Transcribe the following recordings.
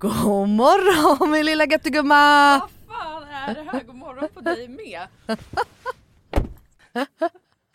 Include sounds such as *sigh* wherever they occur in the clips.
God morgon min lilla göttegumma! Vad fan är det här? God morgon på dig med.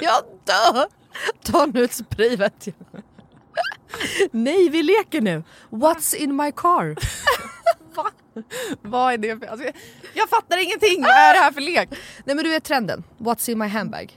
Jag dör! Ta nu ett spray vet jag. Nej, vi leker nu. What's in my car? Va? Vad är det för... Alltså, jag, fattar ingenting! Vad är det här för lek? Nej men du vet trenden. What's in my handbag?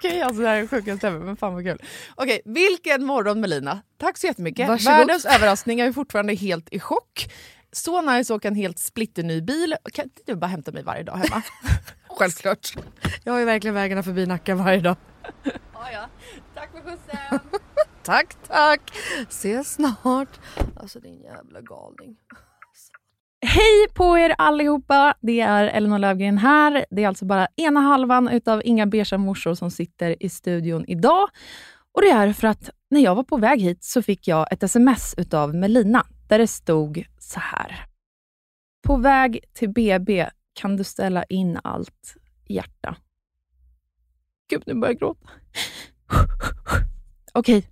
Okej, alltså det här är sjukaste ever, men fan vad kul. Okej, vilken morgon Melina. Tack så jättemycket. Varsågod. Världens överraskning, jag är fortfarande helt i chock. Så nice att åka en helt splitterny bil. Kan inte du bara hämta mig varje dag hemma? *laughs* Självklart. Jag har ju verkligen vägarna förbi Nacka varje dag. ja, ja. Tack för skjutsen. *laughs* Tack, tack. Ses snart. Alltså din jävla galning. Hej på er allihopa! Det är Elinor Lövgren här. Det är alltså bara ena halvan utav Inga beiga morsor som sitter i studion idag. Och Det är för att när jag var på väg hit så fick jag ett sms utav Melina där det stod så här. På väg till BB kan du ställa in allt hjärta. Gud, nu börjar jag gråta. *laughs* Okej,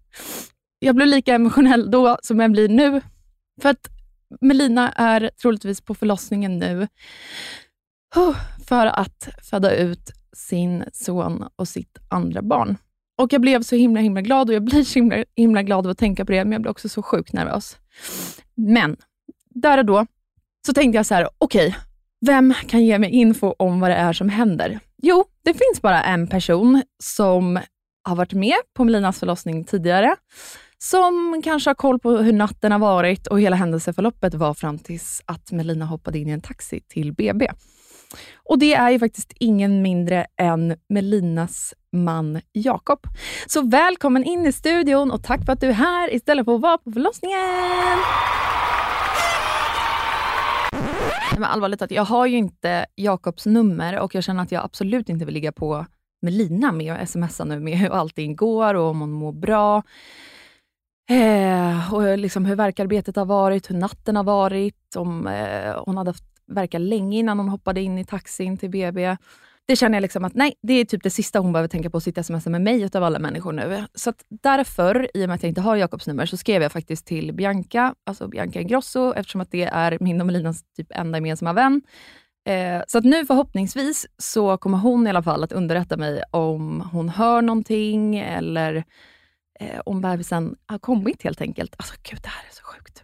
jag blev lika emotionell då som jag blir nu. För att Melina är troligtvis på förlossningen nu för att föda ut sin son och sitt andra barn. Och Jag blev så himla himla glad och jag blir så himla, himla glad av att tänka på det, men jag blir också så sjukt nervös. Men där och då så tänkte jag så här, okej, vem kan ge mig info om vad det är som händer? Jo, det finns bara en person som har varit med på Melinas förlossning tidigare, som kanske har koll på hur natten har varit och hela händelseförloppet var fram tills att Melina hoppade in i en taxi till BB. Och det är ju faktiskt ingen mindre än Melinas man Jakob. Så välkommen in i studion och tack för att du är här istället för att vara på förlossningen. Men allvarligt att jag har ju inte Jakobs nummer och jag känner att jag absolut inte vill ligga på Melina med att smsa nu med hur allting går och om hon mår bra. Eh, och eh, liksom hur verkarbetet har varit, hur natten har varit, om eh, hon hade haft verka länge innan hon hoppade in i taxin till BB. Det känner jag liksom att nej, det är typ det sista hon behöver tänka på, att sitta och smsa med mig utav alla människor nu. Så att därför, i och med att jag inte har Jakobs nummer, så skrev jag faktiskt till Bianca, alltså Bianca Ingrosso, eftersom att det är min och Melinas typ enda gemensamma vän. Eh, så att nu förhoppningsvis så kommer hon i alla fall att underrätta mig om hon hör någonting eller eh, om bebisen har kommit helt enkelt. Alltså gud, det här är så sjukt.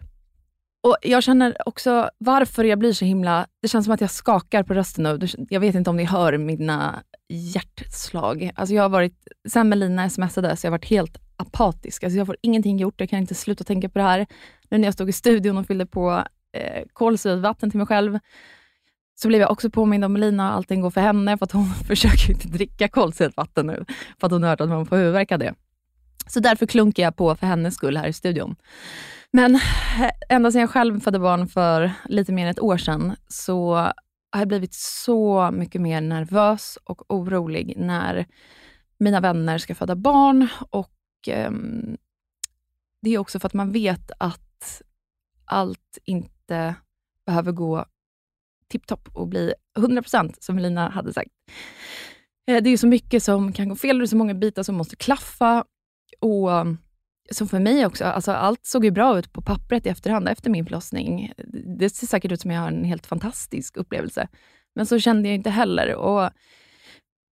Och Jag känner också varför jag blir så himla... Det känns som att jag skakar på rösten nu. Jag vet inte om ni hör mina hjärtslag. Alltså jag har varit, sen Melina smsade så jag har varit helt apatisk. Alltså jag får ingenting gjort, jag kan inte sluta tänka på det här. Nu när jag stod i studion och fyllde på eh, kolsyrat vatten till mig själv, så blev jag också påmind om Melina och allting går för henne, för att hon *laughs* försöker inte dricka kolsyrat vatten nu, för att hon har hört att man får huvudvärk av det. Så därför klunkar jag på för hennes skull här i studion. Men eh, ända sedan jag själv födde barn för lite mer än ett år sedan, så har jag blivit så mycket mer nervös och orolig när mina vänner ska föda barn. Och eh, Det är också för att man vet att allt inte behöver gå tipptopp och bli 100% som Elina hade sagt. Eh, det är så mycket som kan gå fel och det är så många bitar som måste klaffa. Och um, som för mig också, alltså allt såg ju bra ut på pappret i efterhand efter min förlossning. Det ser säkert ut som jag har en helt fantastisk upplevelse. Men så kände jag inte heller. Och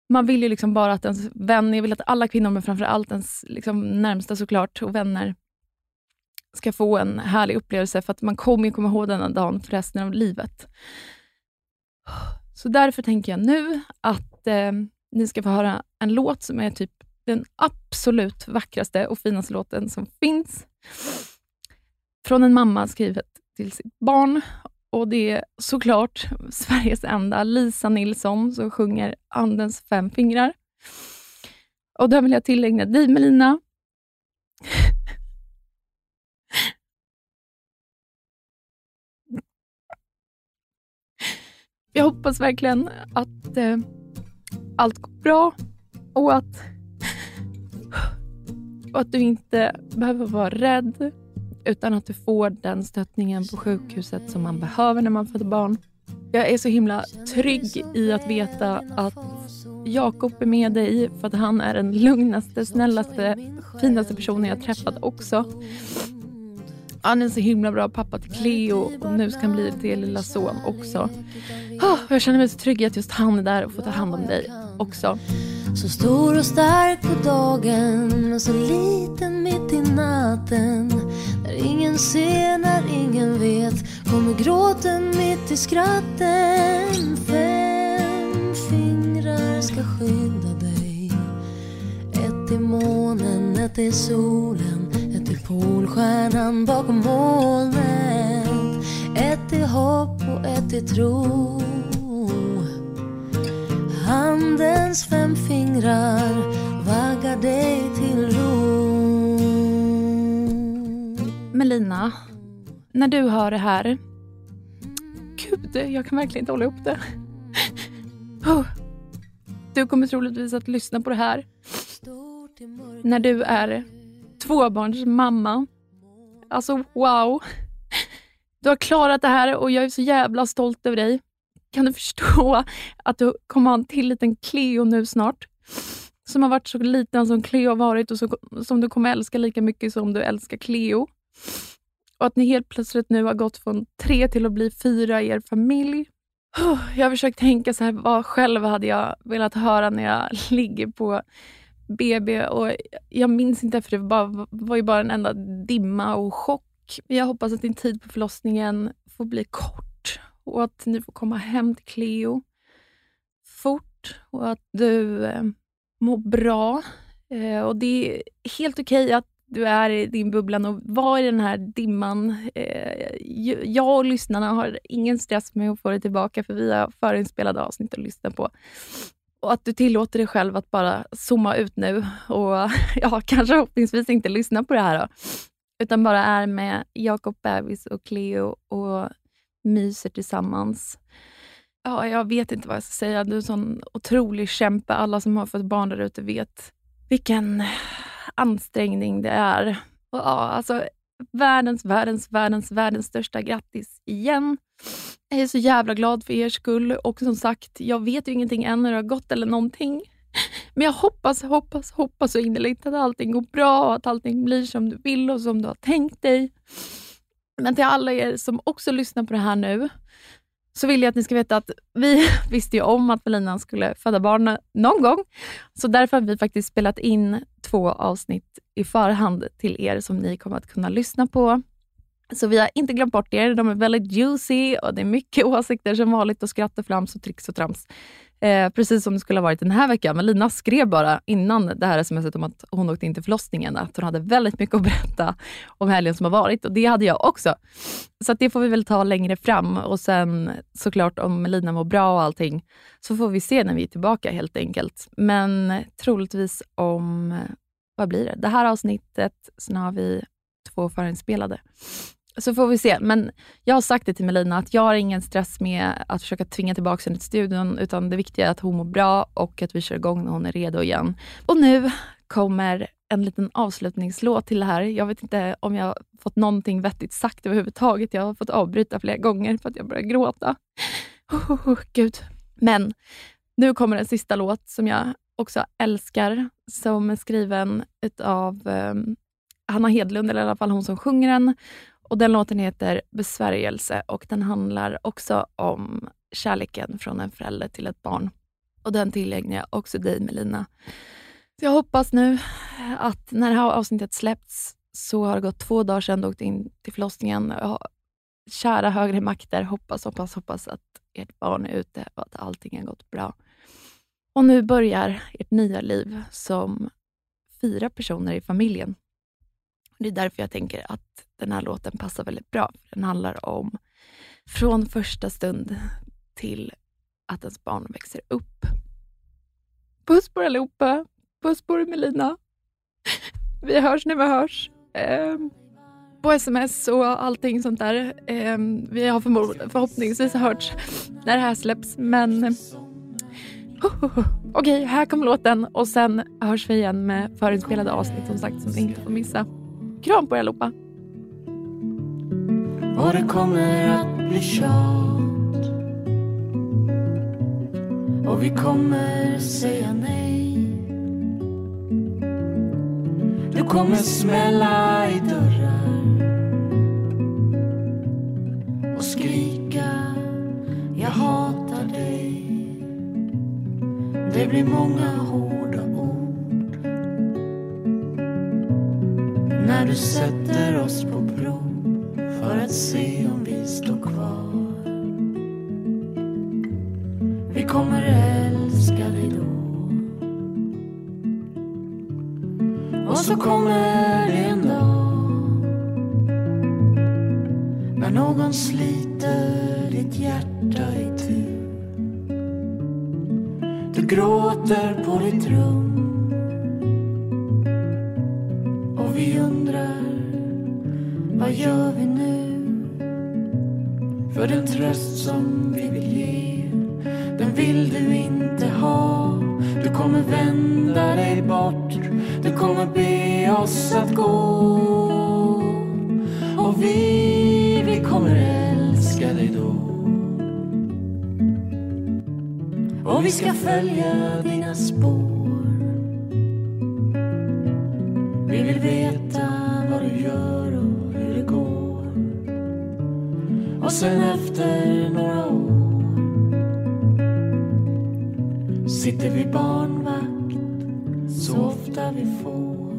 man vill ju liksom bara att ens vänner, jag vill att alla kvinnor, men framför allt ens liksom närmsta såklart, och vänner, ska få en härlig upplevelse, för att man kommer ju komma ihåg denna dagen för resten av livet. Så därför tänker jag nu att eh, ni ska få höra en låt som är typ den absolut vackraste och finaste låten som finns. Från en mamma skrivet till sitt barn. Och Det är såklart *laughs* Sveriges enda Lisa Nilsson som sjunger Andens fem fingrar. Och den vill jag tillägna dig Melina. Jag hoppas verkligen att eh, allt går bra och att, och att du inte behöver vara rädd utan att du får den stöttningen på sjukhuset som man behöver när man föder barn. Jag är så himla trygg i att veta att Jakob är med dig för att han är den lugnaste, snällaste, finaste personen jag träffat också. Han är en så himla bra pappa till Cleo och nu ska han bli det till lilla son också. Jag känner mig så trygg i att just han är där och får ta hand om dig också. Så stor och stark på dagen men så liten mitt i natten. När ingen ser, när ingen vet kommer gråten mitt i skratten. Fem fingrar ska skydda dig. Ett i månen, ett i solen Ett i polstjärnan bakom molnet. Ett i hopp och ett i tro. Handens fem fingrar vaggar dig till ro Melina, när du hör det här. Gud, jag kan verkligen inte hålla ihop det. Du kommer troligtvis att lyssna på det här när du är tvåbarnsmamma. Alltså wow. Du har klarat det här och jag är så jävla stolt över dig. Kan du förstå att du kommer ha en till liten Cleo nu snart? Som har varit så liten som Cleo har varit och så, som du kommer älska lika mycket som du älskar Cleo. Och att ni helt plötsligt nu har gått från tre till att bli fyra i er familj. Jag har försökt tänka så här, vad själv hade jag velat höra när jag *laughs* ligger på BB och jag minns inte för det var, bara, var ju bara en enda dimma och chock. Jag hoppas att din tid på förlossningen får bli kort och att ni får komma hem till Cleo fort och att du eh, mår bra. Eh, och Det är helt okej att du är i din bubblan och var i den här dimman. Eh, jag och lyssnarna har ingen stress med att få det tillbaka för vi har förinspelade avsnitt att lyssna på. Och att du tillåter dig själv att bara zooma ut nu och *laughs* ja, kanske förhoppningsvis inte lyssna på det här då. Utan bara är med Jakob, bebis och Cleo och myser tillsammans. Ja, jag vet inte vad jag ska säga. Du är en sån otrolig kämpe. Alla som har fått barn där ute vet vilken ansträngning det är. Och ja, alltså, världens, världens, världens, världens största grattis igen. Jag är så jävla glad för er skull och som sagt, jag vet ju ingenting än hur det har gått eller någonting. Men jag hoppas, hoppas, hoppas så innerligt att allting går bra och att allting blir som du vill och som du har tänkt dig. Men till alla er som också lyssnar på det här nu, så vill jag att ni ska veta att vi *laughs* visste ju om att Melina skulle föda barn någon gång. Så därför har vi faktiskt spelat in två avsnitt i förhand till er som ni kommer att kunna lyssna på. Så vi har inte glömt bort er. De är väldigt juicy och det är mycket *laughs* åsikter som vanligt och skratt och flams och tricks och trams. Eh, precis som det skulle ha varit den här veckan. Men Lina skrev bara innan det här smset om att hon åkte in till förlossningen att hon hade väldigt mycket att berätta om helgen som har varit och det hade jag också. Så att det får vi väl ta längre fram och sen såklart om Lina mår bra och allting så får vi se när vi är tillbaka helt enkelt. Men troligtvis om, vad blir det? Det här avsnittet, sen har vi två förinspelade. Så får vi se. Men jag har sagt det till Melina att jag har ingen stress med att försöka tvinga tillbaka henne till studion, utan det viktiga är att hon mår bra och att vi kör igång när hon är redo igen. Och nu kommer en liten avslutningslåt till det här. Jag vet inte om jag har fått någonting vettigt sagt överhuvudtaget. Jag har fått avbryta flera gånger för att jag börjar gråta. Oh, oh, oh, Gud. Men nu kommer en sista låt som jag också älskar, som är skriven av eh, Hanna Hedlund, eller i alla fall hon som sjunger den. Och Den låten heter Besvärjelse och den handlar också om kärleken från en förälder till ett barn. Och Den tillägnar jag också dig, Melina. Så jag hoppas nu att när det här avsnittet släppts så har det gått två dagar sedan du åkte in till förlossningen. Kära högre makter, hoppas, hoppas, hoppas att ert barn är ute och att allting har gått bra. Och nu börjar ert nya liv som fyra personer i familjen. Det är därför jag tänker att den här låten passar väldigt bra. Den handlar om från första stund till att ens barn växer upp. Puss på er allihopa. Puss på dig Melina. *laughs* Vi hörs när vi hörs. Eh, på sms och allting sånt där. Eh, vi har förhoppningsvis hörts när det här släpps, men oh, oh, oh. Okej, okay, här kommer låten och sen hörs vi igen med förinspelade avsnitt som sagt som ni inte får missa. Kram på er allihopa. Och det kommer att bli tjat och vi kommer säga nej Du kommer smälla i dörrar och skrika Jag hatar dig Det blir många hår. Du sätter oss på prov för att se om vi står kvar Vi kommer älska dig då Och så kommer det en dag när någon sliter ditt hjärta i tu. Du gråter på ditt rum och vi undrar vad gör vi nu? För den tröst som vi vill ge den vill du inte ha. Du kommer vända dig bort du kommer be oss att gå och vi, vi kommer älska dig då. Och vi ska följa dina spår. Vi vill veta vad du gör Och sen efter några år sitter vi barnvakt så ofta vi får.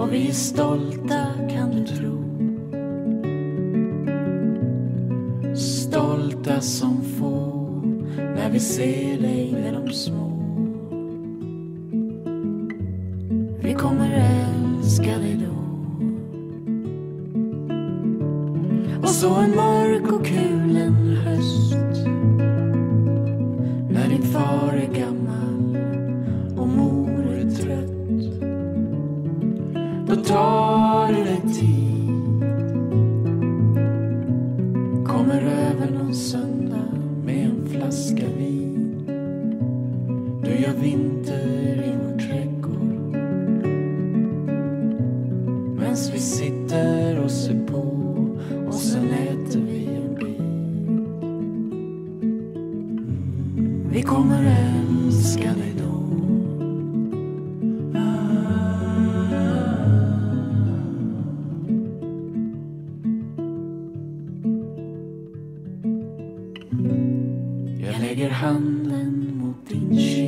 Och vi är stolta kan du tro. Stolta som få när vi ser dig med de små. broken. lägger handen mot din kind.